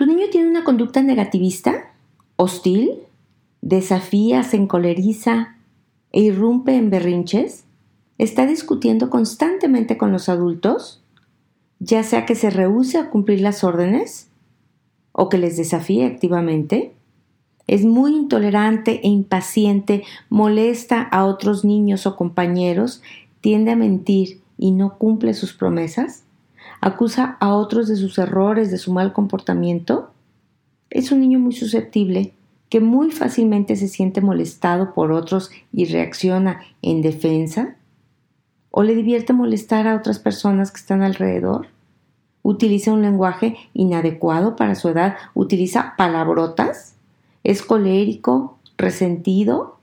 ¿Tu niño tiene una conducta negativista? ¿Hostil? ¿Desafía, se encoleriza e irrumpe en berrinches? ¿Está discutiendo constantemente con los adultos? Ya sea que se rehúse a cumplir las órdenes o que les desafíe activamente. Es muy intolerante e impaciente, molesta a otros niños o compañeros, tiende a mentir y no cumple sus promesas acusa a otros de sus errores, de su mal comportamiento, es un niño muy susceptible que muy fácilmente se siente molestado por otros y reacciona en defensa, o le divierte molestar a otras personas que están alrededor, utiliza un lenguaje inadecuado para su edad, utiliza palabrotas, es colérico, resentido,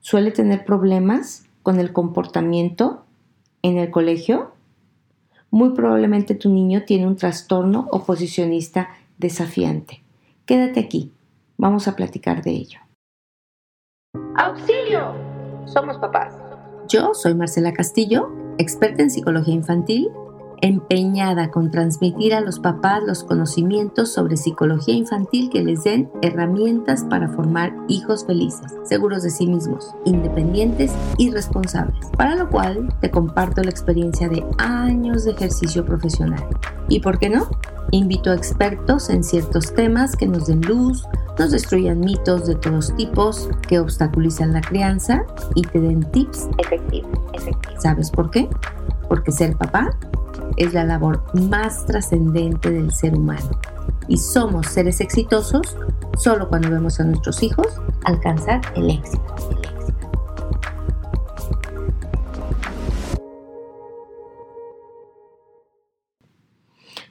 suele tener problemas con el comportamiento en el colegio, muy probablemente tu niño tiene un trastorno oposicionista desafiante. Quédate aquí, vamos a platicar de ello. ¡Auxilio! Somos papás. Yo soy Marcela Castillo, experta en psicología infantil empeñada con transmitir a los papás los conocimientos sobre psicología infantil que les den herramientas para formar hijos felices, seguros de sí mismos, independientes y responsables, para lo cual te comparto la experiencia de años de ejercicio profesional. ¿Y por qué no? Invito a expertos en ciertos temas que nos den luz, nos destruyan mitos de todos tipos que obstaculizan la crianza y te den tips efectivos. ¿Sabes por qué? Porque ser papá es la labor más trascendente del ser humano. Y somos seres exitosos solo cuando vemos a nuestros hijos alcanzar el éxito.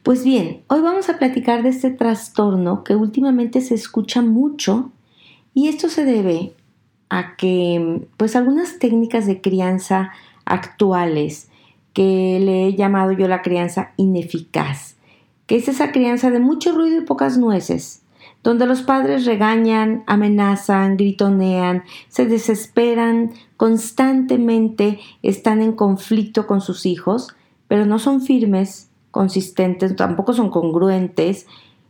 Pues bien, hoy vamos a platicar de este trastorno que últimamente se escucha mucho y esto se debe a que pues algunas técnicas de crianza actuales que le he llamado yo la crianza ineficaz, que es esa crianza de mucho ruido y pocas nueces, donde los padres regañan, amenazan, gritonean, se desesperan, constantemente están en conflicto con sus hijos, pero no son firmes, consistentes, tampoco son congruentes,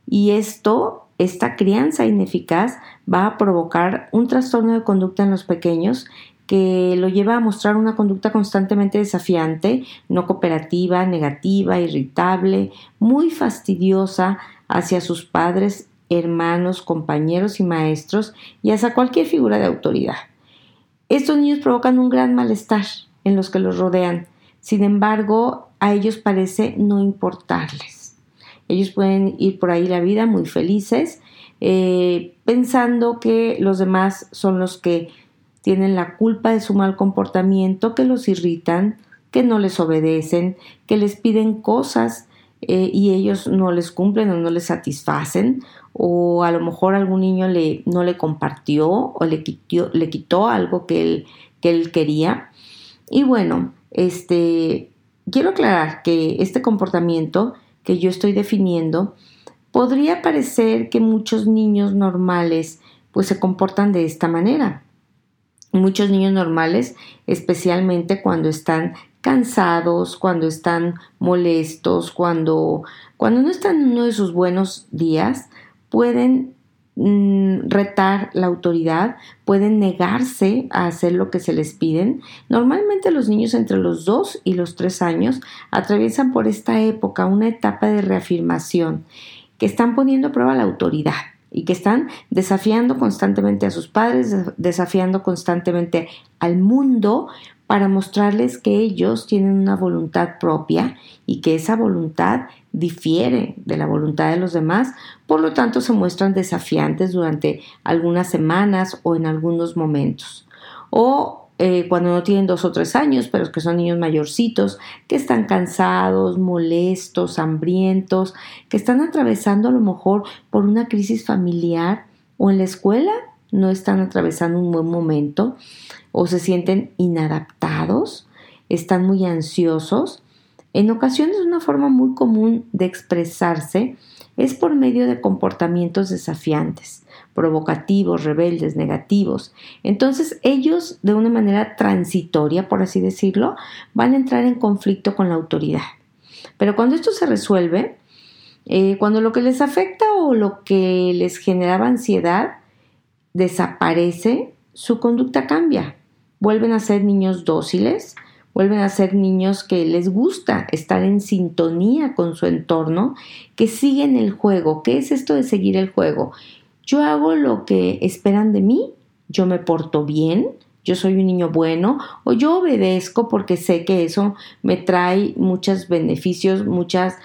y esto, esta crianza ineficaz, va a provocar un trastorno de conducta en los pequeños que lo lleva a mostrar una conducta constantemente desafiante, no cooperativa, negativa, irritable, muy fastidiosa hacia sus padres, hermanos, compañeros y maestros y hacia cualquier figura de autoridad. Estos niños provocan un gran malestar en los que los rodean. Sin embargo, a ellos parece no importarles. Ellos pueden ir por ahí la vida muy felices, eh, pensando que los demás son los que tienen la culpa de su mal comportamiento, que los irritan, que no les obedecen, que les piden cosas eh, y ellos no les cumplen o no les satisfacen, o a lo mejor algún niño le, no le compartió o le quitó, le quitó algo que él, que él quería. Y bueno, este, quiero aclarar que este comportamiento que yo estoy definiendo podría parecer que muchos niños normales pues se comportan de esta manera. Muchos niños normales, especialmente cuando están cansados, cuando están molestos, cuando, cuando no están en uno de sus buenos días, pueden mm, retar la autoridad, pueden negarse a hacer lo que se les piden. Normalmente los niños entre los 2 y los 3 años atraviesan por esta época una etapa de reafirmación que están poniendo a prueba la autoridad y que están desafiando constantemente a sus padres, desafiando constantemente al mundo para mostrarles que ellos tienen una voluntad propia y que esa voluntad difiere de la voluntad de los demás, por lo tanto se muestran desafiantes durante algunas semanas o en algunos momentos. O eh, cuando no tienen dos o tres años, pero que son niños mayorcitos, que están cansados, molestos, hambrientos, que están atravesando a lo mejor por una crisis familiar o en la escuela no están atravesando un buen momento o se sienten inadaptados, están muy ansiosos. En ocasiones una forma muy común de expresarse es por medio de comportamientos desafiantes provocativos, rebeldes, negativos. Entonces ellos, de una manera transitoria, por así decirlo, van a entrar en conflicto con la autoridad. Pero cuando esto se resuelve, Eh, cuando lo que les afecta o lo que les generaba ansiedad desaparece, su conducta cambia. Vuelven a ser niños dóciles, vuelven a ser niños que les gusta estar en sintonía con su entorno, que siguen el juego. ¿Qué es esto de seguir el juego? Yo hago lo que esperan de mí, yo me porto bien, yo soy un niño bueno o yo obedezco porque sé que eso me trae muchos beneficios, muchas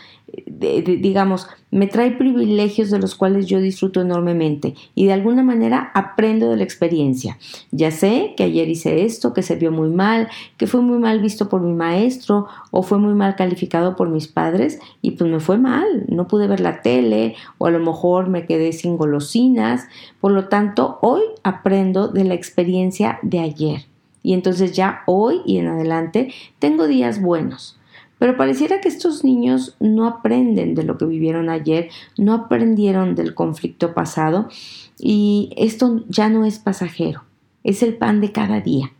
digamos, me trae privilegios de los cuales yo disfruto enormemente y de alguna manera aprendo de la experiencia. Ya sé que ayer hice esto, que se vio muy mal, que fue muy mal visto por mi maestro o fue muy mal calificado por mis padres y pues me fue mal, no pude ver la tele o a lo mejor me quedé sin golosinas. Por lo tanto, hoy aprendo de la experiencia de ayer y entonces ya hoy y en adelante tengo días buenos pero pareciera que estos niños no aprenden de lo que vivieron ayer, no aprendieron del conflicto pasado y esto ya no es pasajero, es el pan de cada día.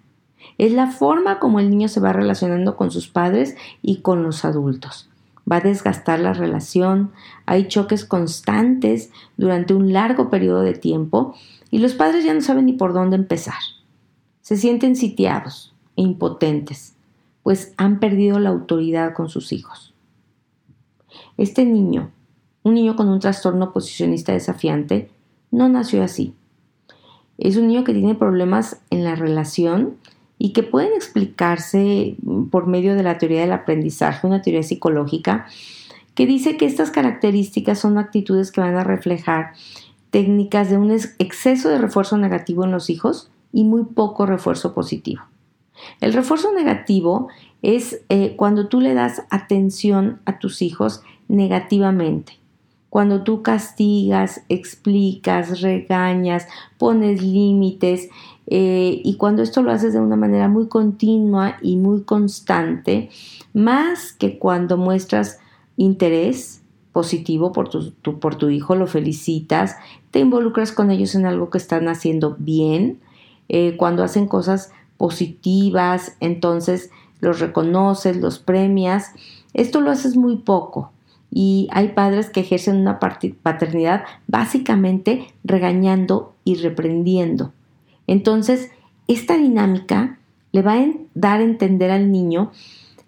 Es la forma como el niño se va relacionando con sus padres y con los adultos. Va a desgastar la relación, hay choques constantes durante un largo periodo de tiempo y los padres ya no saben ni por dónde empezar. Se sienten sitiados e impotentes pues han perdido la autoridad con sus hijos. Este niño, un niño con un trastorno posicionista desafiante, no nació así. Es un niño que tiene problemas en la relación y que pueden explicarse por medio de la teoría del aprendizaje, una teoría psicológica, que dice que estas características son actitudes que van a reflejar técnicas de un exceso de refuerzo negativo en los hijos y muy poco refuerzo positivo. El refuerzo negativo es eh, cuando tú le das atención a tus hijos negativamente. Cuando tú castigas, explicas, regañas, pones límites eh, y cuando esto lo haces de una manera muy continua y muy constante, más que cuando muestras interés positivo por tu, por tu hijo, lo felicitas, te involucras con ellos en algo que están haciendo bien, eh, cuando hacen cosas positivas, entonces los reconoces, los premias. Esto lo haces muy poco y hay padres que ejercen una paternidad básicamente regañando y reprendiendo. Entonces, esta dinámica le va a dar a entender al niño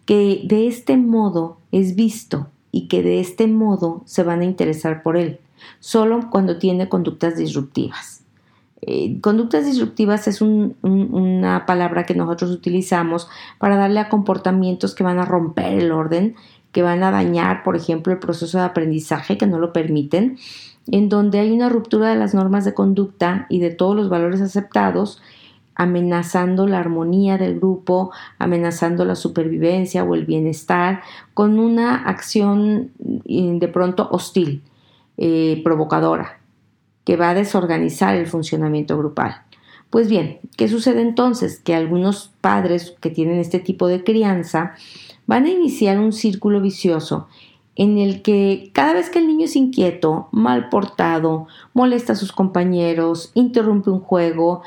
que de este modo es visto y que de este modo se van a interesar por él, solo cuando tiene conductas disruptivas. Eh, conductas disruptivas es una palabra que nosotros utilizamos para darle a comportamientos que van a romper el orden, que van a dañar, por ejemplo, el proceso de aprendizaje, que no lo permiten, en donde hay una ruptura de las normas de conducta y de todos los valores aceptados, amenazando la armonía del grupo, amenazando la supervivencia o el bienestar, con una acción mm, de pronto hostil, eh, provocadora que va a desorganizar el funcionamiento grupal. Pues bien, ¿qué sucede entonces? Que algunos padres que tienen este tipo de crianza van a iniciar un círculo vicioso en el que cada vez que el niño es inquieto, mal portado, molesta a sus compañeros, interrumpe un juego,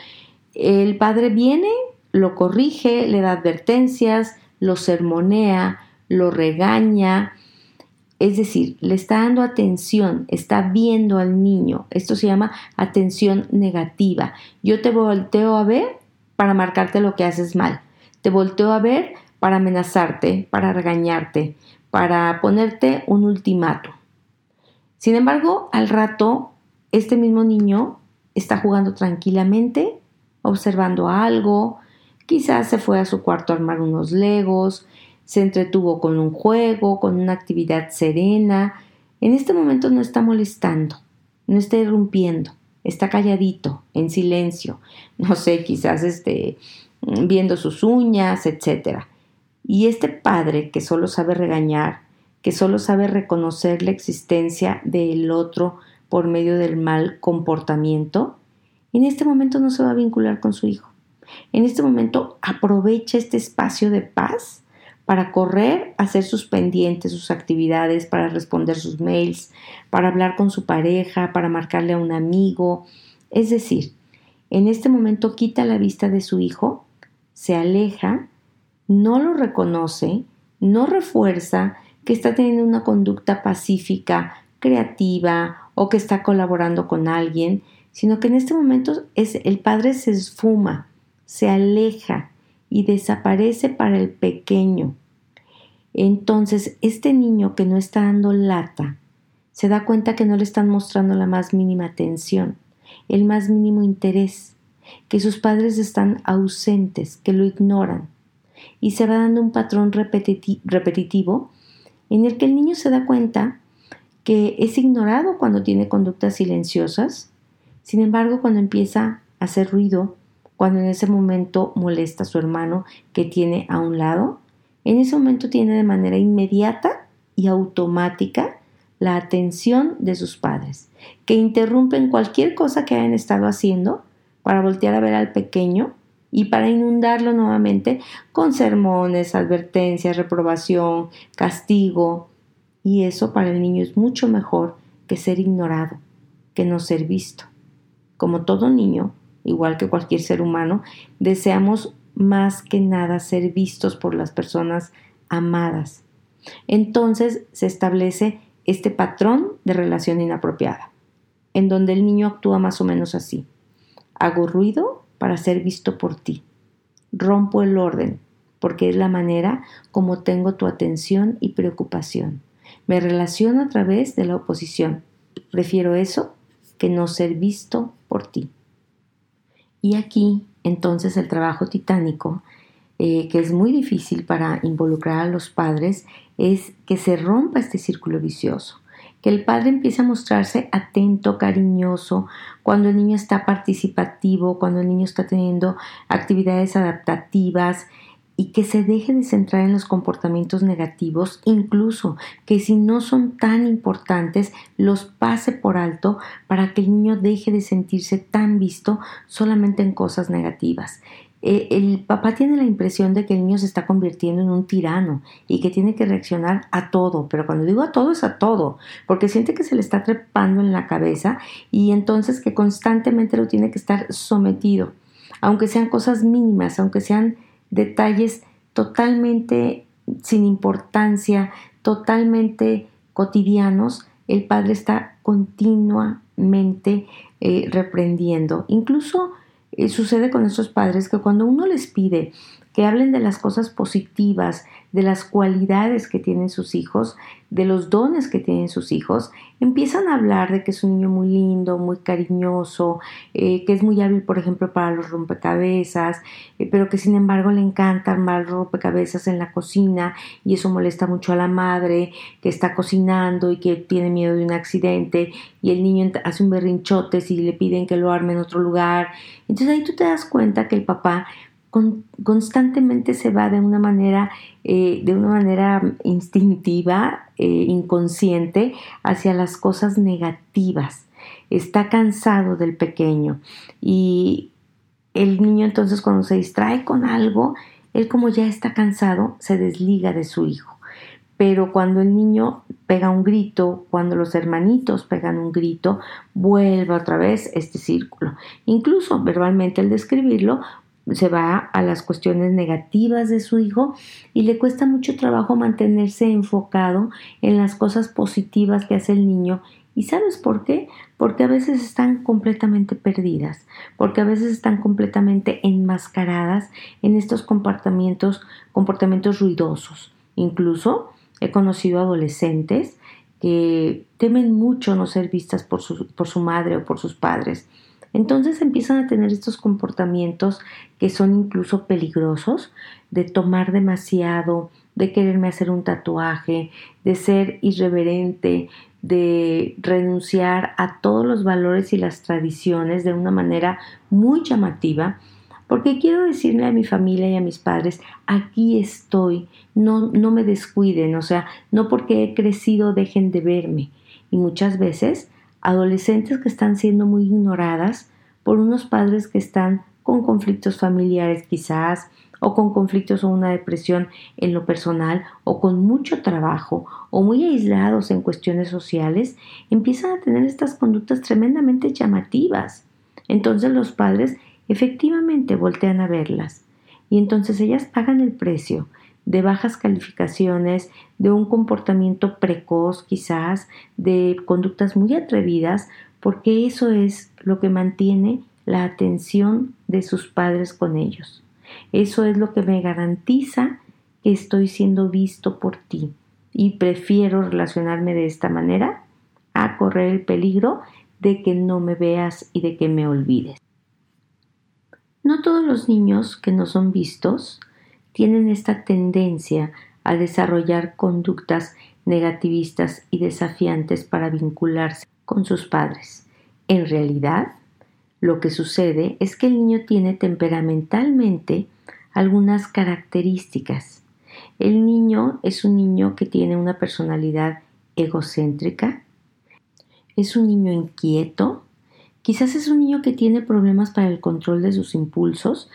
el padre viene, lo corrige, le da advertencias, lo sermonea, lo regaña, es decir, le está dando atención, está viendo al niño. Esto se llama atención negativa. Yo te volteo a ver para marcarte lo que haces mal. Te volteo a ver para amenazarte, para regañarte, para ponerte un ultimato. Sin embargo, al rato, este mismo niño está jugando tranquilamente, observando algo, quizás se fue a su cuarto a armar unos legos, se entretuvo con un juego, con una actividad serena. En este momento no está molestando, no está irrumpiendo, está calladito, en silencio, no sé, quizás esté viendo sus uñas, etc. Y este padre que solo sabe regañar, que solo sabe reconocer la existencia del otro por medio del mal comportamiento, en este momento no se va a vincular con su hijo. En este momento aprovecha este espacio de paz para correr, hacer sus pendientes, sus actividades, para responder sus mails, para hablar con su pareja, para marcarle a un amigo. Es decir, en este momento quita la vista de su hijo, se aleja, no lo reconoce, no refuerza que está teniendo una conducta pacífica, creativa o que está colaborando con alguien, sino que en este momento es, el padre se esfuma, se aleja y desaparece para el pequeño. Entonces, este niño que no está dando lata, se da cuenta que no le están mostrando la más mínima atención, el más mínimo interés, que sus padres están ausentes, que lo ignoran, y se va dando un patrón repetitivo en el que el niño se da cuenta que es ignorado cuando tiene conductas silenciosas, sin embargo cuando empieza a hacer ruido, cuando en ese momento molesta a su hermano que tiene a un lado, en ese momento tiene de manera inmediata y automática la atención de sus padres, que interrumpen cualquier cosa que hayan estado haciendo para voltear a ver al pequeño y para inundarlo nuevamente con sermones, advertencias, reprobación, castigo. Y eso para el niño es mucho mejor que ser ignorado, que no ser visto. Como todo niño, igual que cualquier ser humano, deseamos más que nada ser vistos por las personas amadas. Entonces se establece este patrón de relación inapropiada, en donde el niño actúa más o menos así. Hago ruido para ser visto por ti. Rompo el orden, porque es la manera como tengo tu atención y preocupación. Me relaciono a través de la oposición. Prefiero eso que no ser visto por ti. Y aquí, entonces, el trabajo titánico, eh, que es muy difícil para involucrar a los padres, es que se rompa este círculo vicioso que el padre empiece a mostrarse atento, cariñoso, cuando el niño está participativo, cuando el niño está teniendo actividades adaptativas y que se deje de centrar en los comportamientos negativos, incluso que si no son tan importantes, los pase por alto para que el niño deje de sentirse tan visto solamente en cosas negativas. Eh, el papá tiene la impresión de que el niño se está convirtiendo en un tirano y que tiene que reaccionar a todo, pero cuando digo a todo es a todo, porque siente que se le está trepando en la cabeza y entonces que constantemente lo tiene que estar sometido, aunque sean cosas mínimas, aunque sean detalles totalmente sin importancia, totalmente cotidianos, el padre está continuamente eh, reprendiendo, incluso eh, sucede con nuestros padres que cuando uno les pide que hablen de las cosas positivas, de las cualidades que tienen sus hijos, de los dones que tienen sus hijos, empiezan a hablar de que es un niño muy lindo, muy cariñoso, eh, que es muy hábil, por ejemplo, para los rompecabezas, eh, pero que sin embargo le encanta armar rompecabezas en la cocina y eso molesta mucho a la madre que está cocinando y que tiene miedo de un accidente y el niño hace un berrinchote si le piden que lo arme en otro lugar. Entonces ahí tú te das cuenta que el papá constantemente se va de una manera, eh, de una manera instintiva, eh, inconsciente, hacia las cosas negativas. Está cansado del pequeño y el niño entonces cuando se distrae con algo, él como ya está cansado, se desliga de su hijo. Pero cuando el niño pega un grito, cuando los hermanitos pegan un grito, vuelve otra vez este círculo. Incluso verbalmente al describirlo, se va a las cuestiones negativas de su hijo y le cuesta mucho trabajo mantenerse enfocado en las cosas positivas que hace el niño. ¿Y sabes por qué? Porque a veces están completamente perdidas, porque a veces están completamente enmascaradas en estos comportamientos, comportamientos ruidosos. Incluso he conocido adolescentes que temen mucho no ser vistas por su, por su madre o por sus padres entonces empiezan a tener estos comportamientos que son incluso peligrosos, de tomar demasiado, de quererme hacer un tatuaje, de ser irreverente, de renunciar a todos los valores y las tradiciones de una manera muy llamativa, porque quiero decirle a mi familia y a mis padres, aquí estoy, no, no me descuiden, o sea, no porque he crecido dejen de verme. Y muchas veces adolescentes que están siendo muy ignoradas por unos padres que están con conflictos familiares quizás, o con conflictos o una depresión en lo personal, o con mucho trabajo, o muy aislados en cuestiones sociales, empiezan a tener estas conductas tremendamente llamativas. Entonces los padres efectivamente voltean a verlas, y entonces ellas pagan el precio de bajas calificaciones, de un comportamiento precoz quizás, de conductas muy atrevidas, porque eso es lo que mantiene la atención de sus padres con ellos. Eso es lo que me garantiza que estoy siendo visto por ti y prefiero relacionarme de esta manera a correr el peligro de que no me veas y de que me olvides. No todos los niños que no son vistos tienen esta tendencia a desarrollar conductas negativistas y desafiantes para vincularse con sus padres. En realidad, lo que sucede es que el niño tiene temperamentalmente algunas características. El niño es un niño que tiene una personalidad egocéntrica, es un niño inquieto, Quizás es un niño que tiene problemas para el control de sus impulsos,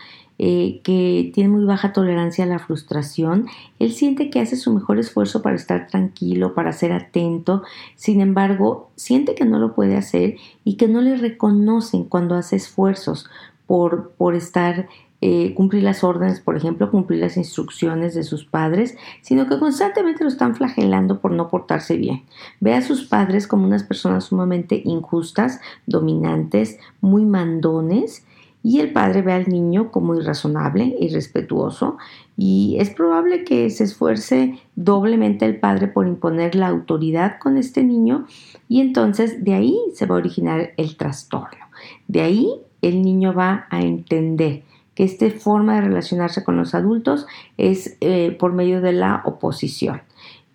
eh, que tiene muy baja tolerancia a la frustración. Él siente que hace su mejor esfuerzo para estar tranquilo, para ser atento. Sin embargo, siente que no lo puede hacer y que no le reconocen cuando hace esfuerzos por, por estar eh, cumplir las órdenes, por ejemplo, cumplir las instrucciones de sus padres, sino que constantemente lo están flagelando por no portarse bien. Ve a sus padres como unas personas sumamente injustas, dominantes, muy mandones, y el padre ve al niño como irrazonable, irrespetuoso, y es probable que se esfuerce doblemente el padre por imponer la autoridad con este niño, y entonces de ahí se va a originar el trastorno. De ahí el niño va a entender que esta forma de relacionarse con los adultos es eh, por medio de la oposición.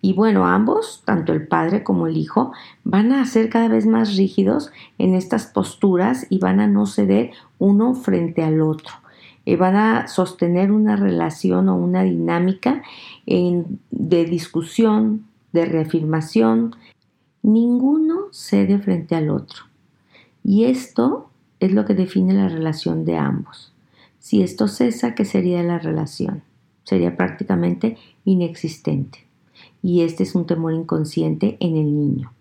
Y bueno, ambos, tanto el padre como el hijo, van a ser cada vez más rígidos en estas posturas y van a no ceder uno frente al otro. Eh, van a sostener una relación o una dinámica de discusión, de reafirmación. Ninguno cede frente al otro. Y esto es lo que define la relación de ambos. Si esto cesa, ¿qué sería la relación? Sería prácticamente inexistente. Y este es un temor inconsciente en el niño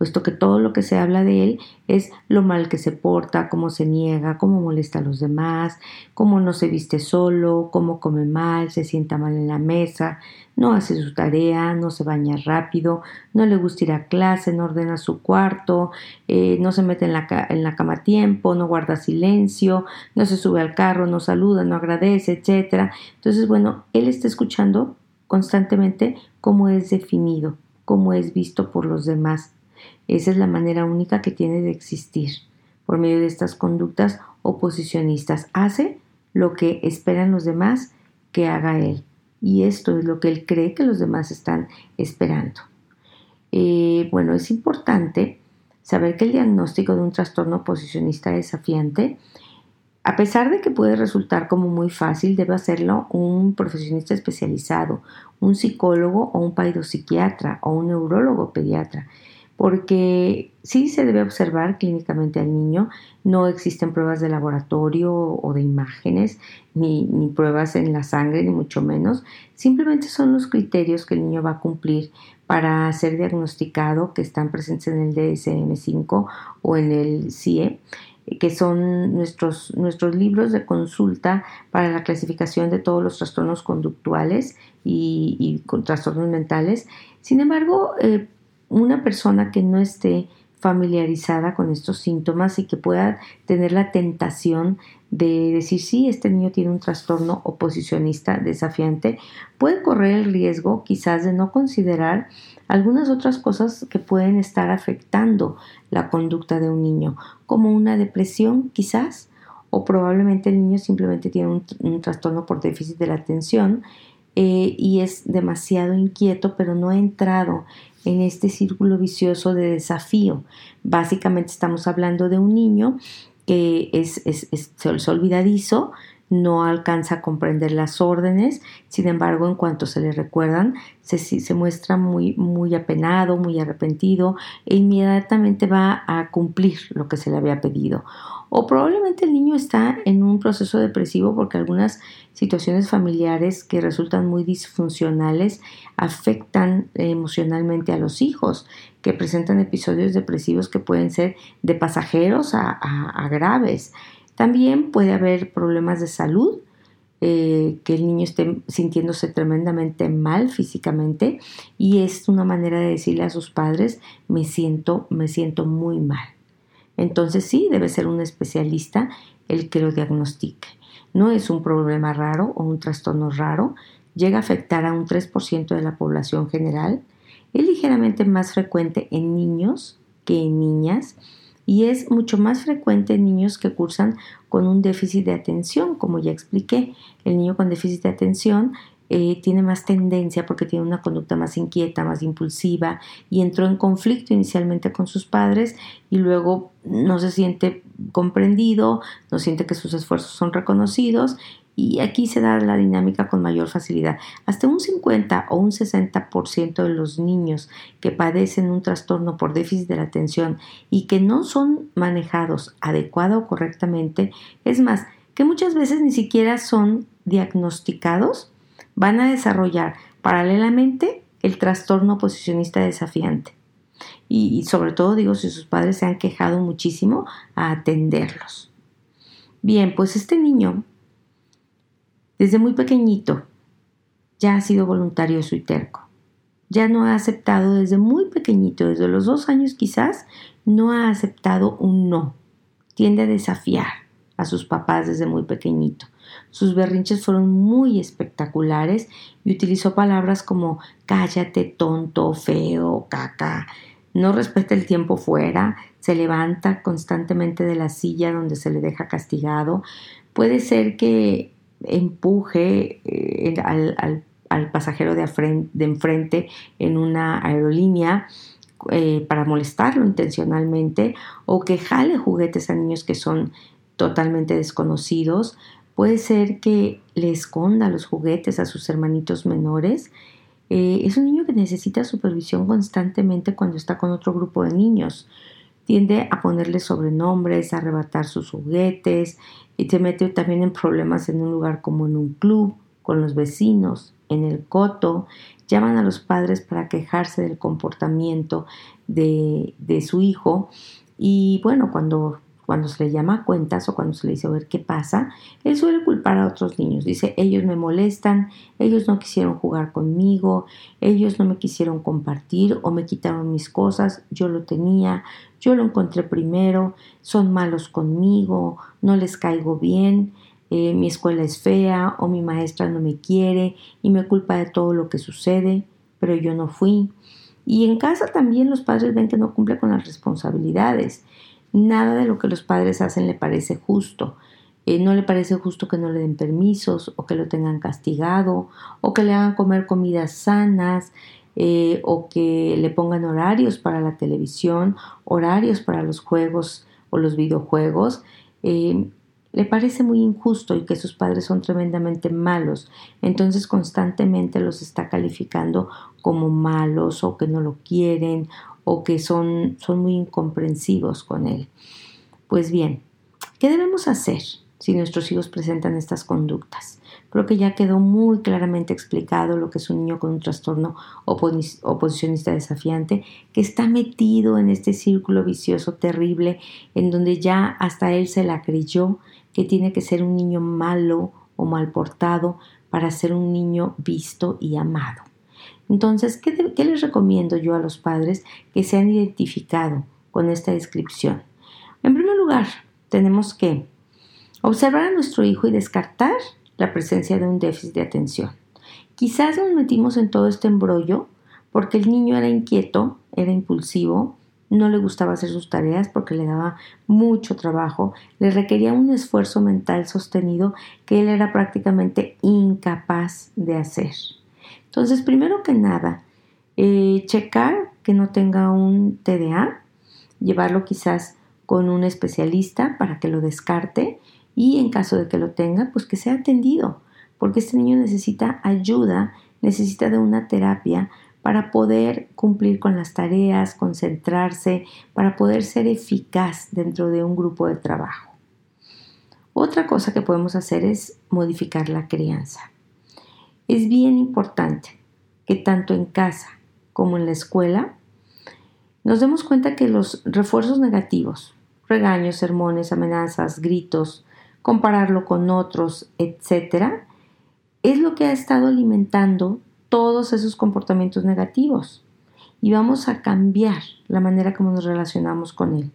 puesto que todo lo que se habla de él es lo mal que se porta, cómo se niega, cómo molesta a los demás, cómo no se viste solo, cómo come mal, se sienta mal en la mesa, no hace su tarea, no se baña rápido, no le gusta ir a clase, no ordena su cuarto, eh, no se mete en la, en la cama a tiempo, no guarda silencio, no se sube al carro, no saluda, no agradece, etc. Entonces, bueno, él está escuchando constantemente cómo es definido, cómo es visto por los demás esa es la manera única que tiene de existir. Por medio de estas conductas oposicionistas, hace lo que esperan los demás que haga él. Y esto es lo que él cree que los demás están esperando. Eh, bueno, es importante saber que el diagnóstico de un trastorno oposicionista desafiante, a pesar de que puede resultar como muy fácil, debe hacerlo un profesionista especializado, un psicólogo o un paidopsiquiatra o un neurólogo pediatra porque sí se debe observar clínicamente al niño, no existen pruebas de laboratorio o de imágenes, ni, pruebas en la sangre, ni mucho menos, simplemente son los criterios que el niño va a cumplir para ser diagnosticado, que están presentes en el DSM5 o en el CIE que son nuestros, nuestros libros de consulta para la clasificación de todos los trastornos conductuales y, y trastornos mentales. Sin embargo, eh, una persona que no esté familiarizada con estos síntomas y que pueda tener la tentación de decir sí, este niño tiene un trastorno oposicionista desafiante, puede correr el riesgo quizás de no considerar algunas otras cosas que pueden estar afectando la conducta de un niño, como una depresión quizás, o probablemente el niño simplemente tiene un, trastorno por déficit de la atención eh, y es demasiado inquieto, pero no ha entrado en este círculo vicioso de desafío. Básicamente estamos hablando de un niño que es, es, olvidadizo, no alcanza a comprender las órdenes, sin embargo, en cuanto se le recuerdan, se, muestra muy apenado, muy arrepentido e inmediatamente va a cumplir lo que se le había pedido. O probablemente el niño está en un proceso depresivo porque algunas situaciones familiares que resultan muy disfuncionales afectan emocionalmente a los hijos, que presentan episodios depresivos que pueden ser de pasajeros a, graves. También puede haber problemas de salud eh, que el niño esté sintiéndose tremendamente mal físicamente y es una manera de decirle a sus padres me siento, me siento muy mal. Entonces sí, debe ser un especialista el que lo diagnostique. No es un problema raro o un trastorno raro, llega a afectar a un 3% de la población general, es ligeramente más frecuente en niños que en niñas y es mucho más frecuente en niños que cursan con un déficit de atención, como ya expliqué. El niño con déficit de atención eh, tiene más tendencia porque tiene una conducta más inquieta, más impulsiva y entró en conflicto inicialmente con sus padres y luego no se siente comprendido, no siente que sus esfuerzos son reconocidos y aquí se da la dinámica con mayor facilidad. Hasta un 50 o un 60% de los niños que padecen un trastorno por déficit de la atención y que no son manejados adecuado o correctamente, es más, que muchas veces ni siquiera son diagnosticados, van a desarrollar paralelamente el trastorno oposicionista desafiante. Y, y sobre todo digo si sus padres se han quejado muchísimo a atenderlos. Bien, pues este niño desde muy pequeñito ya ha sido voluntario y terco. Ya no ha aceptado desde muy pequeñito, desde los dos años quizás, no ha aceptado un no. Tiende a desafiar a sus papás desde muy pequeñito. Sus berrinches fueron muy espectaculares y utilizó palabras como cállate, tonto, feo, caca. No respeta el tiempo fuera, se levanta constantemente de la silla donde se le deja castigado. Puede ser que empuje eh, al, pasajero de, enfrente en una aerolínea eh, para molestarlo intencionalmente o que jale juguetes a niños que son totalmente desconocidos. Puede ser que le esconda los juguetes a sus hermanitos menores. Eh, es un niño que necesita supervisión constantemente cuando está con otro grupo de niños. Tiende a ponerle sobrenombres, a arrebatar sus juguetes, y te mete también en problemas en un lugar como en un club, con los vecinos, en el coto, llaman a los padres para quejarse del comportamiento de, de su hijo. Y bueno, cuando cuando se le llama a cuentas o cuando se le dice a ver qué pasa, él suele culpar a otros niños. Dice, ellos me molestan, ellos no quisieron jugar conmigo, ellos no me quisieron compartir o me quitaron mis cosas, yo lo tenía, yo lo encontré primero, son malos conmigo, no les caigo bien, eh, mi escuela es fea o mi maestra no me quiere y me culpa de todo lo que sucede, pero yo no fui. Y en casa también los padres ven que no cumple con las responsabilidades Nada de lo que los padres hacen le parece justo. Eh, no le parece justo que no le den permisos o que lo tengan castigado o que le hagan comer comidas sanas eh, o que le pongan horarios para la televisión, horarios para los juegos o los videojuegos. Eh, le parece muy injusto y que sus padres son tremendamente malos, entonces constantemente los está calificando como malos o que no lo quieren o que son, son muy incomprensivos con él. Pues bien, ¿qué debemos hacer si nuestros hijos presentan estas conductas? Creo que ya quedó muy claramente explicado lo que es un niño con un trastorno oposicionista desafiante, que está metido en este círculo vicioso terrible en donde ya hasta él se la creyó que tiene que ser un niño malo o mal portado para ser un niño visto y amado. Entonces, ¿qué, les recomiendo yo a los padres que se han identificado con esta descripción? En primer lugar, tenemos que observar a nuestro hijo y descartar la presencia de un déficit de atención. Quizás nos metimos en todo este embrollo porque el niño era inquieto, era impulsivo, no le gustaba hacer sus tareas porque le daba mucho trabajo, le requería un esfuerzo mental sostenido que él era prácticamente incapaz de hacer. Entonces, primero que nada, eh, checar que no tenga un TDA, llevarlo quizás con un especialista para que lo descarte y en caso de que lo tenga, pues que sea atendido, porque este niño necesita ayuda, necesita de una terapia para poder cumplir con las tareas, concentrarse, para poder ser eficaz dentro de un grupo de trabajo. Otra cosa que podemos hacer es modificar la crianza. Es bien importante que tanto en casa como en la escuela nos demos cuenta que los refuerzos negativos, regaños, sermones, amenazas, gritos, compararlo con otros, etc., es lo que ha estado alimentando todos esos comportamientos negativos y vamos a cambiar la manera como nos relacionamos con él.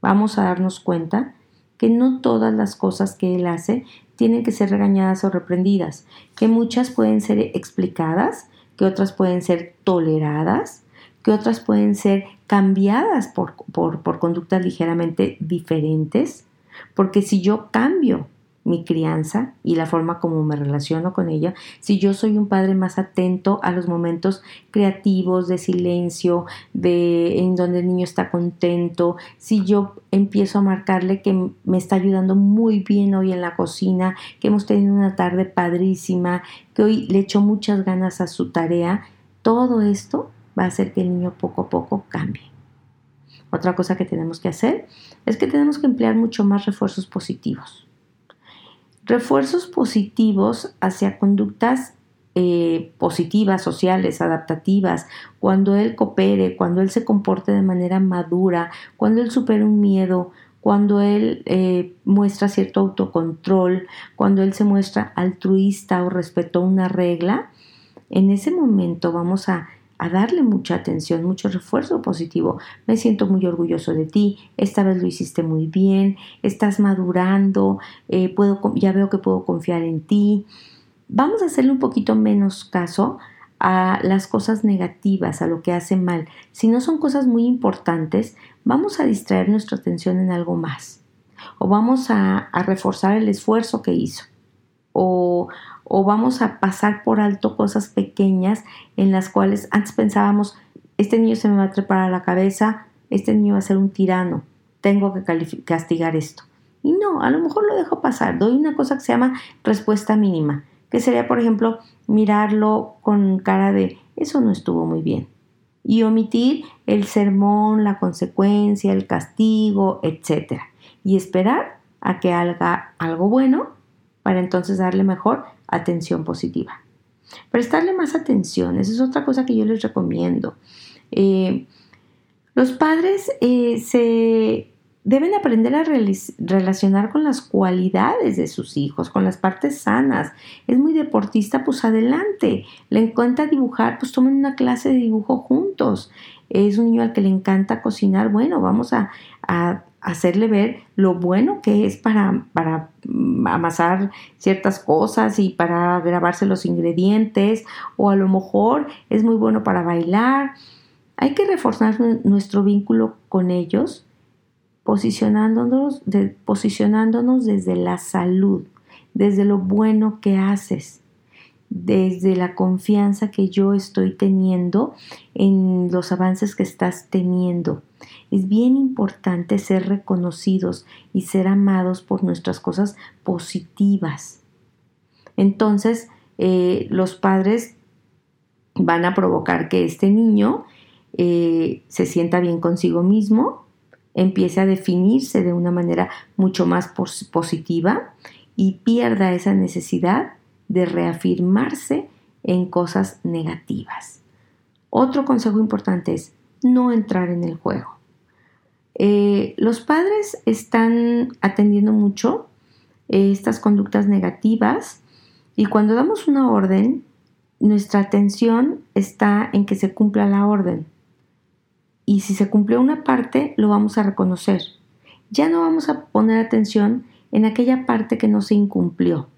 Vamos a darnos cuenta que no todas las cosas que él hace tienen que ser regañadas o reprendidas, que muchas pueden ser explicadas, que otras pueden ser toleradas, que otras pueden ser cambiadas por, por, conductas ligeramente diferentes, porque si yo cambio mi crianza y la forma como me relaciono con ella, si yo soy un padre más atento a los momentos creativos de silencio, de en donde el niño está contento, si yo empiezo a marcarle que me está ayudando muy bien hoy en la cocina, que hemos tenido una tarde padrísima, que hoy le echo muchas ganas a su tarea, todo esto va a hacer que el niño poco a poco cambie. Otra cosa que tenemos que hacer es que tenemos que emplear mucho más refuerzos positivos refuerzos positivos hacia conductas eh, positivas, sociales, adaptativas, cuando él coopere, cuando él se comporte de manera madura, cuando él supera un miedo, cuando él eh, muestra cierto autocontrol, cuando él se muestra altruista o respetó una regla, en ese momento vamos a a darle mucha atención, mucho refuerzo positivo. Me siento muy orgulloso de ti, esta vez lo hiciste muy bien, estás madurando, eh, puedo, ya veo que puedo confiar en ti. Vamos a hacerle un poquito menos caso a las cosas negativas, a lo que hace mal. Si no son cosas muy importantes, vamos a distraer nuestra atención en algo más. O vamos a, a reforzar el esfuerzo que hizo. O, o vamos a pasar por alto cosas pequeñas en las cuales antes pensábamos, este niño se me va a trepar a la cabeza, este niño va a ser un tirano, tengo que castigar esto. Y no, a lo mejor lo dejo pasar, doy una cosa que se llama respuesta mínima, que sería, por ejemplo, mirarlo con cara de, eso no estuvo muy bien. Y omitir el sermón, la consecuencia, el castigo, etc. Y esperar a que haga algo bueno para entonces darle mejor atención positiva. Prestarle más atención, esa es otra cosa que yo les recomiendo. Eh, los padres eh, se deben aprender a relacionar con las cualidades de sus hijos, con las partes sanas. Es muy deportista, pues adelante. Le encanta dibujar, pues tomen una clase de dibujo juntos. Es un niño al que le encanta cocinar, bueno, vamos a hacerle ver lo bueno que es para, para mm, amasar ciertas cosas y para grabarse los ingredientes o a lo mejor es muy bueno para bailar. Hay que reforzar nuestro vínculo con ellos posicionándonos, posicionándonos desde la salud, desde lo bueno que haces, desde la confianza que yo estoy teniendo en los avances que estás teniendo. Es bien importante ser reconocidos y ser amados por nuestras cosas positivas. Entonces, eh, los padres van a provocar que este niño eh, se sienta bien consigo mismo, empiece a definirse de una manera mucho más positiva y pierda esa necesidad de reafirmarse en cosas negativas. Otro consejo importante es no entrar en el juego. Eh, los padres están atendiendo mucho eh, estas conductas negativas y cuando damos una orden, nuestra atención está en que se cumpla la orden. Y si se cumplió una parte, lo vamos a reconocer. Ya no vamos a poner atención en aquella parte que no se incumplió.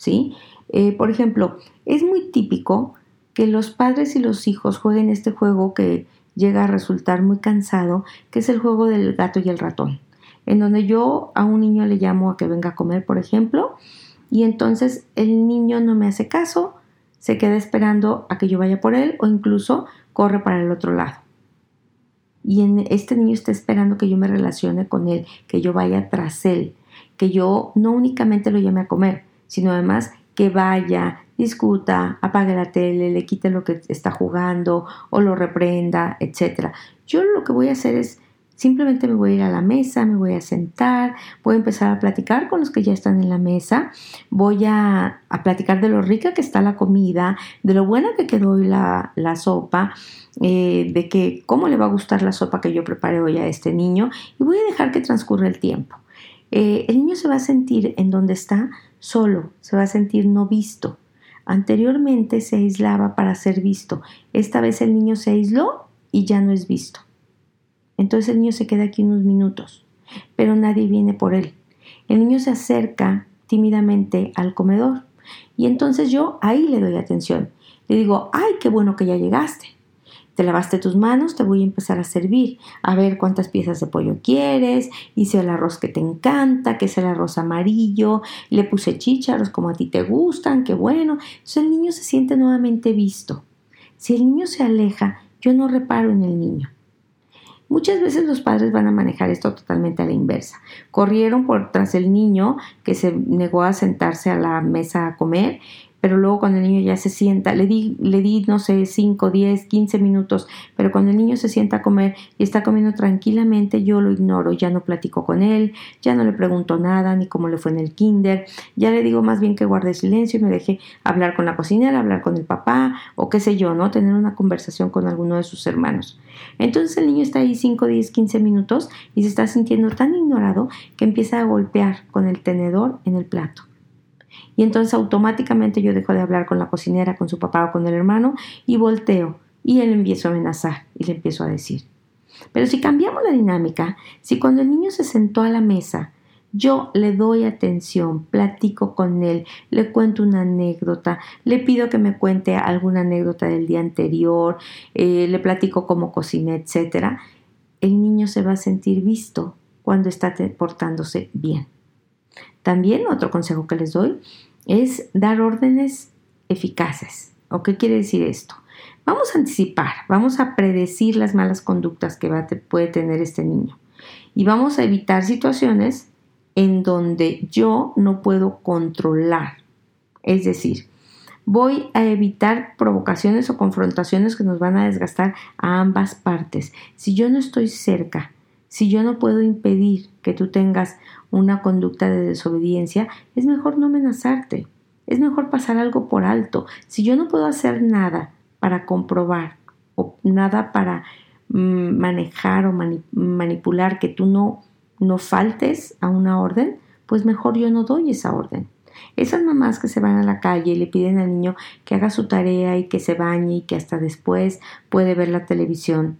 ¿sí? Eh, por ejemplo, es muy típico que los padres y los hijos jueguen este juego que llega a resultar muy cansado, que es el juego del gato y el ratón, en donde yo a un niño le llamo a que venga a comer, por ejemplo, y entonces el niño no me hace caso, se queda esperando a que yo vaya por él o incluso corre para el otro lado. Y en este niño está esperando que yo me relacione con él, que yo vaya tras él, que yo no únicamente lo llame a comer, sino además que vaya, discuta, apague la tele, le quite lo que está jugando o lo reprenda, etc. Yo lo que voy a hacer es simplemente me voy a ir a la mesa, me voy a sentar, voy a empezar a platicar con los que ya están en la mesa, voy a, platicar de lo rica que está la comida, de lo buena que quedó hoy la, sopa, eh, de que cómo le va a gustar la sopa que yo preparé hoy a este niño y voy a dejar que transcurra el tiempo. Eh, el niño se va a sentir en donde está solo, se va a sentir no visto. Anteriormente se aislaba para ser visto. Esta vez el niño se aisló y ya no es visto. Entonces el niño se queda aquí unos minutos, pero nadie viene por él. El niño se acerca tímidamente al comedor y entonces yo ahí le doy atención. Le digo, ay, qué bueno que ya llegaste. Te lavaste tus manos, te voy a empezar a servir. A ver cuántas piezas de pollo quieres. Hice el arroz que te encanta, que es el arroz amarillo. Le puse chícharos como a ti te gustan, qué bueno. Entonces el niño se siente nuevamente visto. Si el niño se aleja, yo no reparo en el niño. Muchas veces los padres van a manejar esto totalmente a la inversa. Corrieron por tras el niño que se negó a sentarse a la mesa a comer pero luego cuando el niño ya se sienta, le di, le di, no sé, 5, 10, 15 minutos, pero cuando el niño se sienta a comer y está comiendo tranquilamente, yo lo ignoro, ya no platico con él, ya no le pregunto nada, ni cómo le fue en el kinder, ya le digo más bien que guarde silencio y me deje hablar con la cocinera, hablar con el papá, o qué sé yo, ¿no? Tener una conversación con alguno de sus hermanos. Entonces el niño está ahí 5, 10, 15 minutos y se está sintiendo tan ignorado que empieza a golpear con el tenedor en el plato y entonces automáticamente yo dejo de hablar con la cocinera, con su papá o con el hermano y volteo y él empiezo a amenazar y le empiezo a decir. Pero si cambiamos la dinámica, si cuando el niño se sentó a la mesa, yo le doy atención, platico con él, le cuento una anécdota, le pido que me cuente alguna anécdota del día anterior, eh, le platico cómo cociné, etc., el niño se va a sentir visto cuando está portándose bien. También otro consejo que les doy es dar órdenes eficaces. ¿O qué quiere decir esto? Vamos a anticipar, vamos a predecir las malas conductas que puede tener este niño y vamos a evitar situaciones en donde yo no puedo controlar. Es decir, voy a evitar provocaciones o confrontaciones que nos van a desgastar a ambas partes. Si yo no estoy cerca, si yo no puedo impedir que tú tengas una conducta de desobediencia, es mejor no amenazarte, es mejor pasar algo por alto. Si yo no puedo hacer nada para comprobar o nada para mm, manejar o manipular que tú no, no faltes a una orden, pues mejor yo no doy esa orden. Esas mamás que se van a la calle y le piden al niño que haga su tarea y que se bañe y que hasta después puede ver la televisión,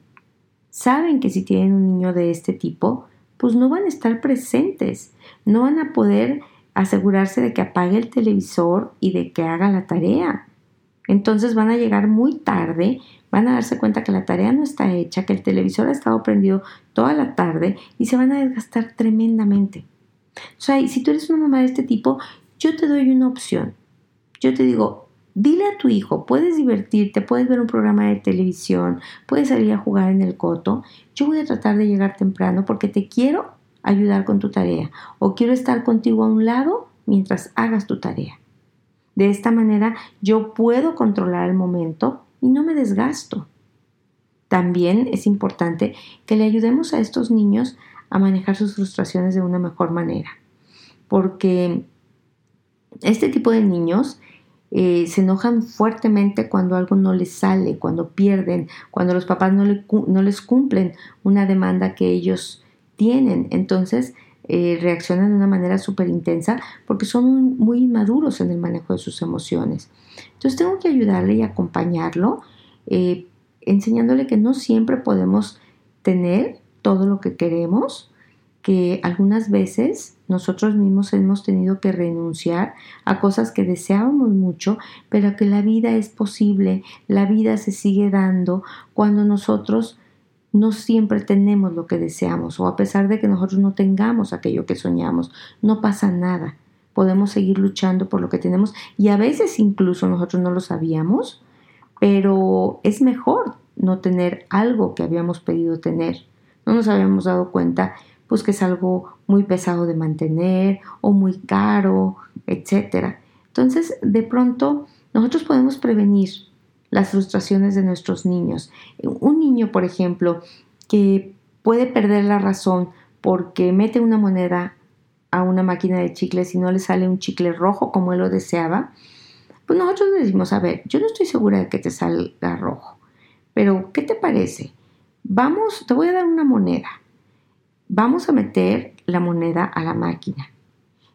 saben que si tienen un niño de este tipo, pues no van a estar presentes, no van a poder asegurarse de que apague el televisor y de que haga la tarea. Entonces van a llegar muy tarde, van a darse cuenta que la tarea no está hecha, que el televisor ha estado prendido toda la tarde y se van a desgastar tremendamente. O sea, si tú eres una mamá de este tipo, yo te doy una opción. Yo te digo, Dile a tu hijo, puedes divertirte, puedes ver un programa de televisión, puedes salir a jugar en el coto. Yo voy a tratar de llegar temprano porque te quiero ayudar con tu tarea o quiero estar contigo a un lado mientras hagas tu tarea. De esta manera yo puedo controlar el momento y no me desgasto. También es importante que le ayudemos a estos niños a manejar sus frustraciones de una mejor manera, porque este tipo de niños eh, se enojan fuertemente cuando algo no les sale, cuando pierden, cuando los papás no, no les cumplen una demanda que ellos tienen. Entonces eh, reaccionan de una manera súper intensa porque son muy inmaduros en el manejo de sus emociones. Entonces tengo que ayudarle y acompañarlo, eh, enseñándole que no siempre podemos tener todo lo que queremos, que algunas veces nosotros mismos hemos tenido que renunciar a cosas que deseábamos mucho, pero que la vida es posible, la vida se sigue dando cuando nosotros no siempre tenemos lo que deseamos o a pesar de que nosotros no tengamos aquello que soñamos, no pasa nada. Podemos seguir luchando por lo que tenemos y a veces incluso nosotros no lo sabíamos, pero es mejor no tener algo que habíamos pedido tener. No nos habíamos dado cuenta pues que es algo muy pesado de mantener o muy caro, etc. Entonces, de pronto, nosotros podemos prevenir las frustraciones de nuestros niños. Un niño, por ejemplo, que puede perder la razón porque mete una moneda a una máquina de chicles y no le sale un chicle rojo como él lo deseaba, pues nosotros le decimos, a ver, yo no estoy segura de que te salga rojo, pero ¿qué te parece? Vamos, te voy a dar una moneda vamos a meter la moneda a la máquina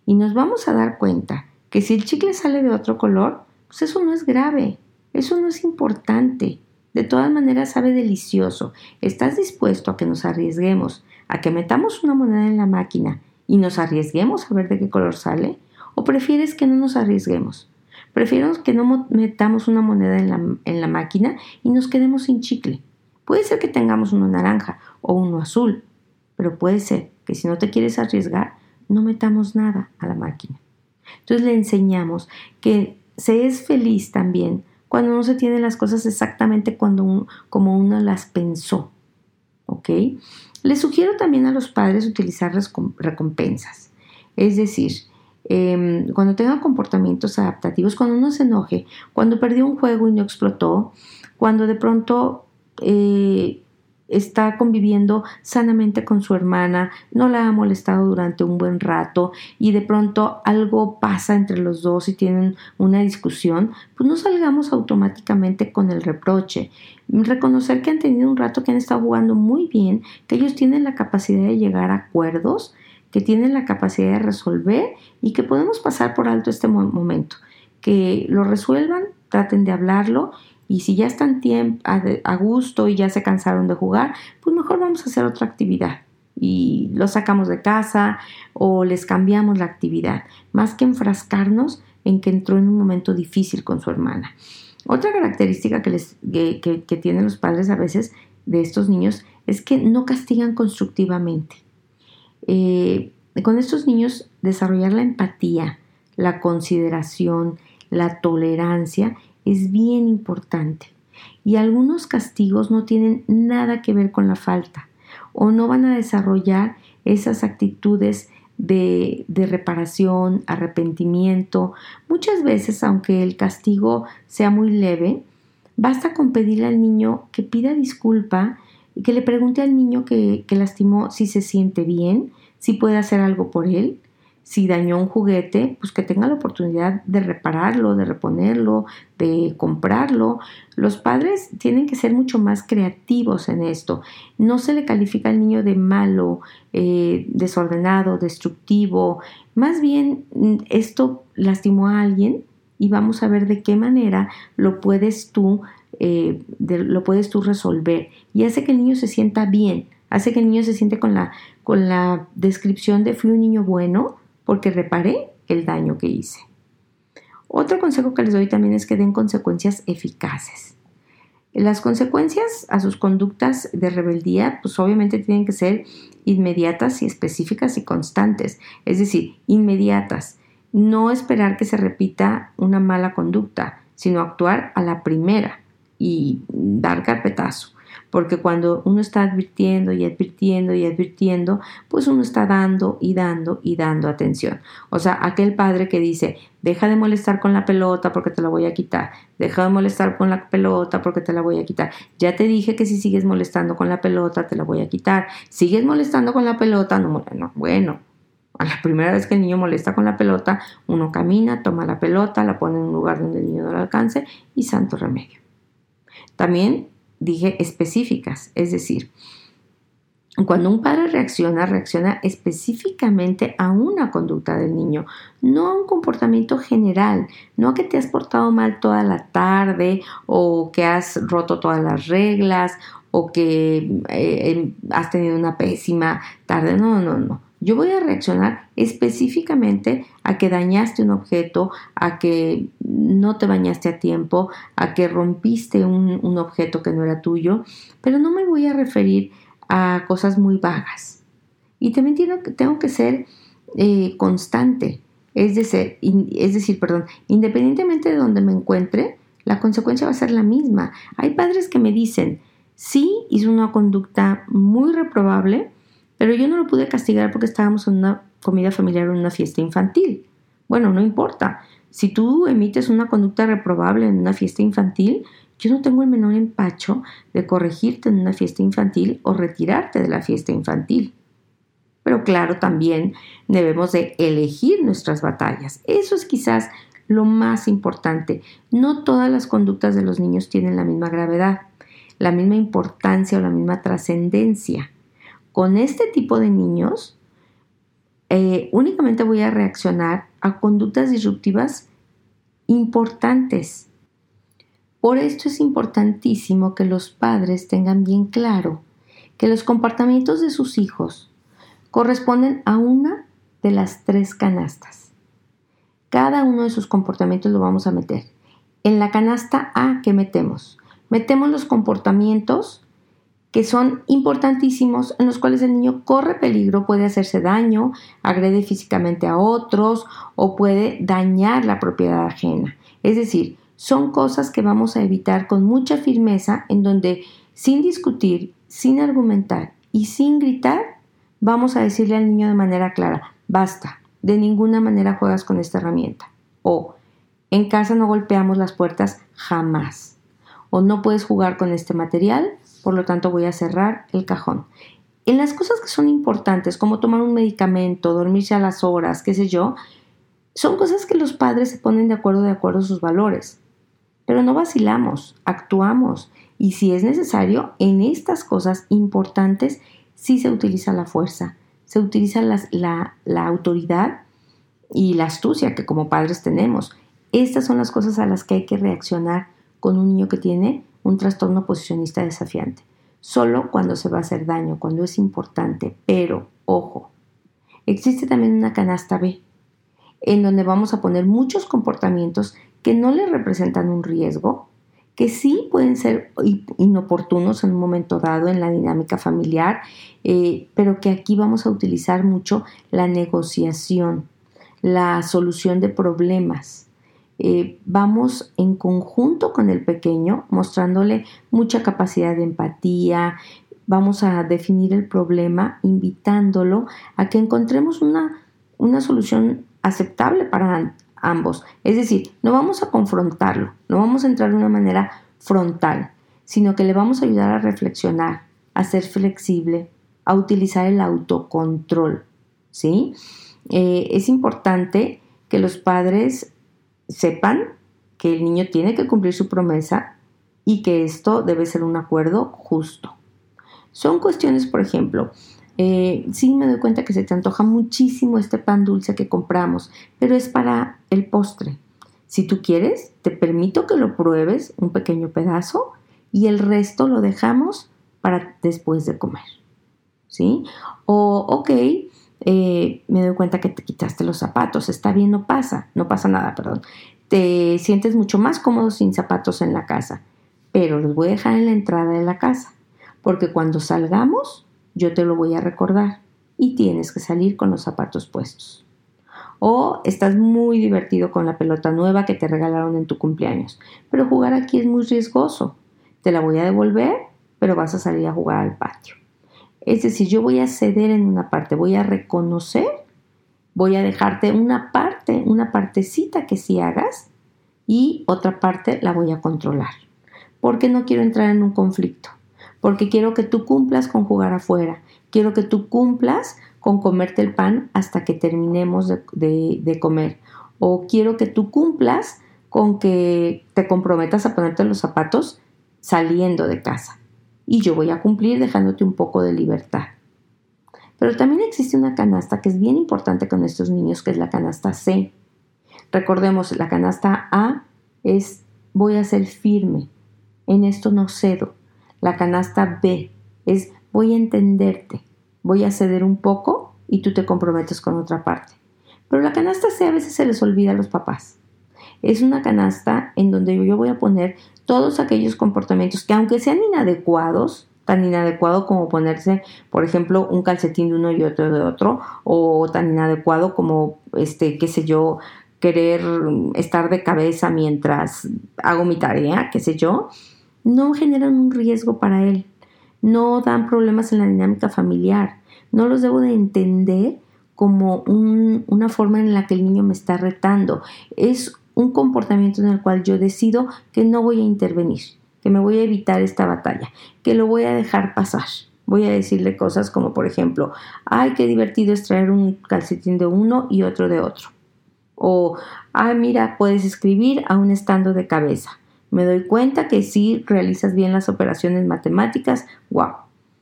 y nos vamos a dar cuenta que si el chicle sale de otro color, pues eso no es grave, eso no es importante. De todas maneras sabe delicioso. ¿Estás dispuesto a que nos arriesguemos, a que metamos una moneda en la máquina y nos arriesguemos a ver de qué color sale? ¿O prefieres que no nos arriesguemos? Prefiero que no metamos una moneda en la, en la máquina y nos quedemos sin chicle. Puede ser que tengamos uno naranja o uno azul, pero puede ser que si no te quieres arriesgar, no metamos nada a la máquina. Entonces le enseñamos que se es feliz también cuando no se tienen las cosas exactamente cuando como uno las pensó. ¿Ok? Le sugiero también a los padres utilizar recompensas. Es decir, em, cuando tengan comportamientos adaptativos, cuando uno se enoje, cuando perdió un juego y no explotó, cuando de pronto eh, está conviviendo sanamente con su hermana, no la ha molestado durante un buen rato y de pronto algo pasa entre los dos y tienen una discusión, pues no salgamos automáticamente con el reproche. Reconocer que han tenido un rato que han estado jugando muy bien, que ellos tienen la capacidad de llegar a acuerdos, que tienen la capacidad de resolver y que podemos pasar por alto este momento. Que lo resuelvan, traten de hablarlo y si ya están a gusto y ya se cansaron de jugar, pues mejor vamos a hacer otra actividad y los sacamos de casa o les cambiamos la actividad, más que enfrascarnos en que entró en un momento difícil con su hermana. Otra característica que, les, que, tienen los padres a veces de estos niños es que no castigan constructivamente. Eh, con estos niños desarrollar la empatía, la consideración, la tolerancia es bien importante. Y algunos castigos no tienen nada que ver con la falta o no van a desarrollar esas actitudes de, de, reparación, arrepentimiento. Muchas veces, aunque el castigo sea muy leve, basta con pedirle al niño que pida disculpa y que le pregunte al niño que, que lastimó si se siente bien, si puede hacer algo por él si dañó un juguete, pues que tenga la oportunidad de repararlo, de reponerlo, de comprarlo. Los padres tienen que ser mucho más creativos en esto. No se le califica al niño de malo, eh, desordenado, destructivo. Más bien mm, esto lastimó a alguien y vamos a ver de qué manera lo puedes tú, eh, lo puedes tú resolver. Y hace que el niño se sienta bien, hace que el niño se siente con la, con la descripción de fui un niño bueno porque reparé el daño que hice. Otro consejo que les doy también es que den consecuencias eficaces. Las consecuencias a sus conductas de rebeldía, pues obviamente tienen que ser inmediatas y específicas y constantes, es decir, inmediatas. No esperar que se repita una mala conducta, sino actuar a la primera y dar carpetazo porque cuando uno está advirtiendo y advirtiendo y advirtiendo, pues uno está dando y dando y dando atención. O sea, aquel padre que dice, deja de molestar con la pelota porque te la voy a quitar, deja de molestar con la pelota porque te la voy a quitar. Ya te dije que si sigues molestando con la pelota, te la voy a quitar. Sigues molestando con la pelota, no, no bueno, a la primera vez que el niño molesta con la pelota, uno camina, toma la pelota, la pone en un lugar donde el niño no la alcance y santo remedio. También dije específicas, es decir, cuando un padre reacciona, reacciona específicamente a una conducta del niño, no a un comportamiento general, no a que te has portado mal toda la tarde o que has roto todas las reglas o que eh, has tenido una pésima tarde, no, no, no. Yo voy a reaccionar específicamente a que dañaste un objeto, a que no te bañaste a tiempo, a que rompiste un, objeto que no era tuyo, pero no me voy a referir a cosas muy vagas. Y también tengo, que ser eh, constante, es decir, es decir, perdón, independientemente de donde me encuentre, la consecuencia va a ser la misma. Hay padres que me dicen, sí, hizo una conducta muy reprobable, pero yo no lo pude castigar porque estábamos en una comida familiar o en una fiesta infantil. Bueno, no importa. Si tú emites una conducta reprobable en una fiesta infantil, yo no tengo el menor empacho de corregirte en una fiesta infantil o retirarte de la fiesta infantil. Pero claro, también debemos de elegir nuestras batallas. Eso es quizás lo más importante. No todas las conductas de los niños tienen la misma gravedad, la misma importancia o la misma trascendencia. Con este tipo de niños, eh, únicamente voy a reaccionar a conductas disruptivas importantes. Por esto es importantísimo que los padres tengan bien claro que los comportamientos de sus hijos corresponden a una de las tres canastas. Cada uno de sus comportamientos lo vamos a meter. En la canasta A, ¿qué metemos? Metemos los comportamientos que son importantísimos, en los cuales el niño corre peligro, puede hacerse daño, agrede físicamente a otros o puede dañar la propiedad ajena. Es decir, son cosas que vamos a evitar con mucha firmeza, en donde sin discutir, sin argumentar y sin gritar, vamos a decirle al niño de manera clara, basta, de ninguna manera juegas con esta herramienta. O en casa no golpeamos las puertas jamás. O no puedes jugar con este material por lo tanto voy a cerrar el cajón. En las cosas que son importantes, como tomar un medicamento, dormirse a las horas, qué sé yo, son cosas que los padres se ponen de acuerdo de acuerdo a sus valores. Pero no vacilamos, actuamos y si es necesario, en estas cosas importantes sí se utiliza la fuerza, se utiliza la, autoridad y la astucia que como padres tenemos. Estas son las cosas a las que hay que reaccionar con un niño que tiene un trastorno posicionista desafiante. Solo cuando se va a hacer daño, cuando es importante. Pero, ojo, existe también una canasta B, en donde vamos a poner muchos comportamientos que no le representan un riesgo, que sí pueden ser inoportunos en un momento dado en la dinámica familiar, eh, pero que aquí vamos a utilizar mucho la negociación, la solución de problemas, eh, vamos en conjunto con el pequeño, mostrándole mucha capacidad de empatía, vamos a definir el problema, invitándolo a que encontremos una, una solución aceptable para ambos. Es decir, no vamos a confrontarlo, no vamos a entrar de una manera frontal, sino que le vamos a ayudar a reflexionar, a ser flexible, a utilizar el autocontrol. ¿sí? Eh, es importante que los padres sepan que el niño tiene que cumplir su promesa y que esto debe ser un acuerdo justo. Son cuestiones, por ejemplo, eh, sí me doy cuenta que se te antoja muchísimo este pan dulce que compramos, pero es para el postre. Si tú quieres, te permito que lo pruebes un pequeño pedazo y el resto lo dejamos para después de comer. ¿Sí? O, ok, eh, me doy cuenta que te quitaste los zapatos, está bien, no pasa, no pasa nada, perdón. Te sientes mucho más cómodo sin zapatos en la casa, pero los voy a dejar en la entrada de la casa, porque cuando salgamos yo te lo voy a recordar y tienes que salir con los zapatos puestos. O estás muy divertido con la pelota nueva que te regalaron en tu cumpleaños, pero jugar aquí es muy riesgoso. Te la voy a devolver, pero vas a salir a jugar al patio. Es decir, yo voy a ceder en una parte, voy a reconocer, voy a dejarte una parte, una partecita que sí hagas y otra parte la voy a controlar. Porque no quiero entrar en un conflicto, porque quiero que tú cumplas con jugar afuera, quiero que tú cumplas con comerte el pan hasta que terminemos de, de comer, o quiero que tú cumplas con que te comprometas a ponerte los zapatos saliendo de casa y yo voy a cumplir dejándote un poco de libertad. Pero también existe una canasta que es bien importante con estos niños, que es la canasta C. Recordemos, la canasta A es voy a ser firme, en esto no cedo. La canasta B es voy a entenderte, voy a ceder un poco y tú te comprometes con otra parte. Pero la canasta C a veces se les olvida a los papás. Es una canasta en donde yo voy a poner todos aquellos comportamientos que aunque sean inadecuados, tan inadecuado como ponerse, por ejemplo, un calcetín de uno y otro de otro, o tan inadecuado como, este, qué sé yo, querer estar de cabeza mientras hago mi tarea, qué sé yo, no generan un riesgo para él, no dan problemas en la dinámica familiar, no los debo de entender como una forma en la que el niño me está retando, es un comportamiento en el cual yo decido que no voy a intervenir, que me voy a evitar esta batalla, que lo voy a dejar pasar. Voy a decirle cosas como, por ejemplo, ay, qué divertido es traer un calcetín de uno y otro de otro. O, ay, mira, puedes escribir aún estando de cabeza. Me doy cuenta que si realizas bien las operaciones matemáticas, wow.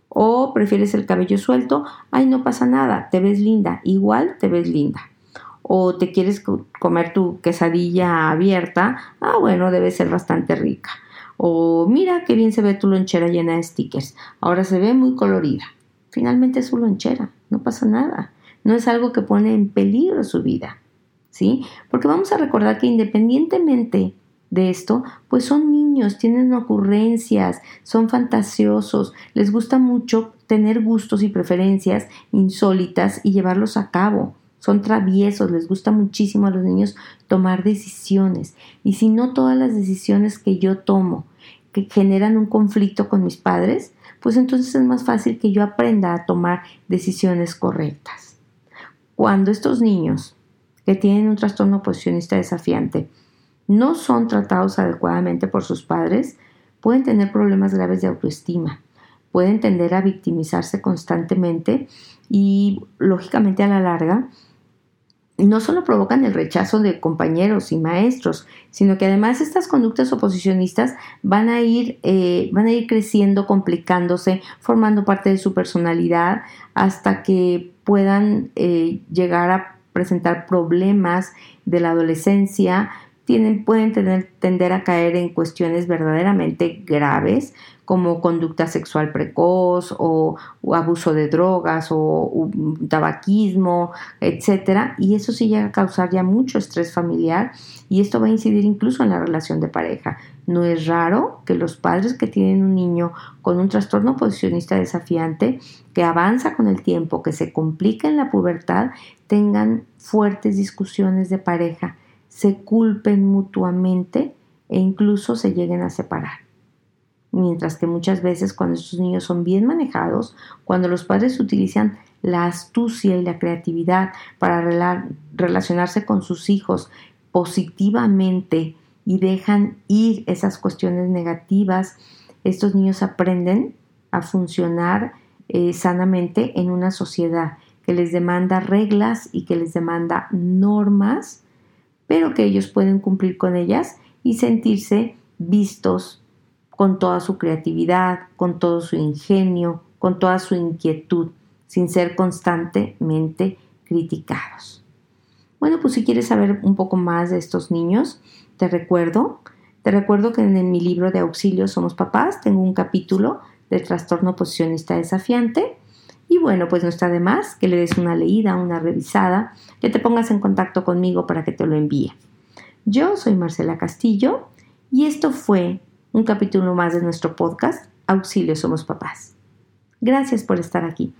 O prefieres el cabello suelto, ay, no pasa nada, te ves linda, igual te ves linda. O te quieres comer tu quesadilla abierta, ah, bueno, debe ser bastante rica. O mira qué bien se ve tu lonchera llena de stickers, ahora se ve muy colorida. Finalmente es su lonchera, no pasa nada, no es algo que pone en peligro su vida, ¿sí? Porque vamos a recordar que independientemente de esto, pues son niños, tienen ocurrencias, son fantasiosos, les gusta mucho tener gustos y preferencias insólitas y llevarlos a cabo. Son traviesos, les gusta muchísimo a los niños tomar decisiones. Y si no todas las decisiones que yo tomo que generan un conflicto con mis padres, pues entonces es más fácil que yo aprenda a tomar decisiones correctas. Cuando estos niños que tienen un trastorno posicionista desafiante no son tratados adecuadamente por sus padres, pueden tener problemas graves de autoestima, pueden tender a victimizarse constantemente y lógicamente a la larga no solo provocan el rechazo de compañeros y maestros, sino que además estas conductas oposicionistas van a ir, eh, van a ir creciendo, complicándose, formando parte de su personalidad hasta que puedan eh, llegar a presentar problemas de la adolescencia, tienen, pueden tender a caer en cuestiones verdaderamente graves como conducta sexual precoz o, abuso de drogas o, tabaquismo, etcétera, y eso sí llega a causar ya mucho estrés familiar y esto va a incidir incluso en la relación de pareja. No es raro que los padres que tienen un niño con un trastorno posicionista desafiante que avanza con el tiempo, que se complica en la pubertad, tengan fuertes discusiones de pareja se culpen mutuamente e incluso se lleguen a separar. Mientras que muchas veces cuando estos niños son bien manejados, cuando los padres utilizan la astucia y la creatividad para relacionarse con sus hijos positivamente y dejan ir esas cuestiones negativas, estos niños aprenden a funcionar eh, sanamente en una sociedad que les demanda reglas y que les demanda normas pero que ellos pueden cumplir con ellas y sentirse vistos con toda su creatividad, con todo su ingenio, con toda su inquietud, sin ser constantemente criticados. Bueno, pues si quieres saber un poco más de estos niños, te recuerdo, te recuerdo que en mi libro de auxilio Somos Papás tengo un capítulo de trastorno posicionista desafiante y bueno, pues no está de más que le des una leída, una revisada, que te pongas en contacto conmigo para que te lo envíe. Yo soy Marcela Castillo y esto fue un capítulo más de nuestro podcast Auxilio Somos Papás. Gracias por estar aquí.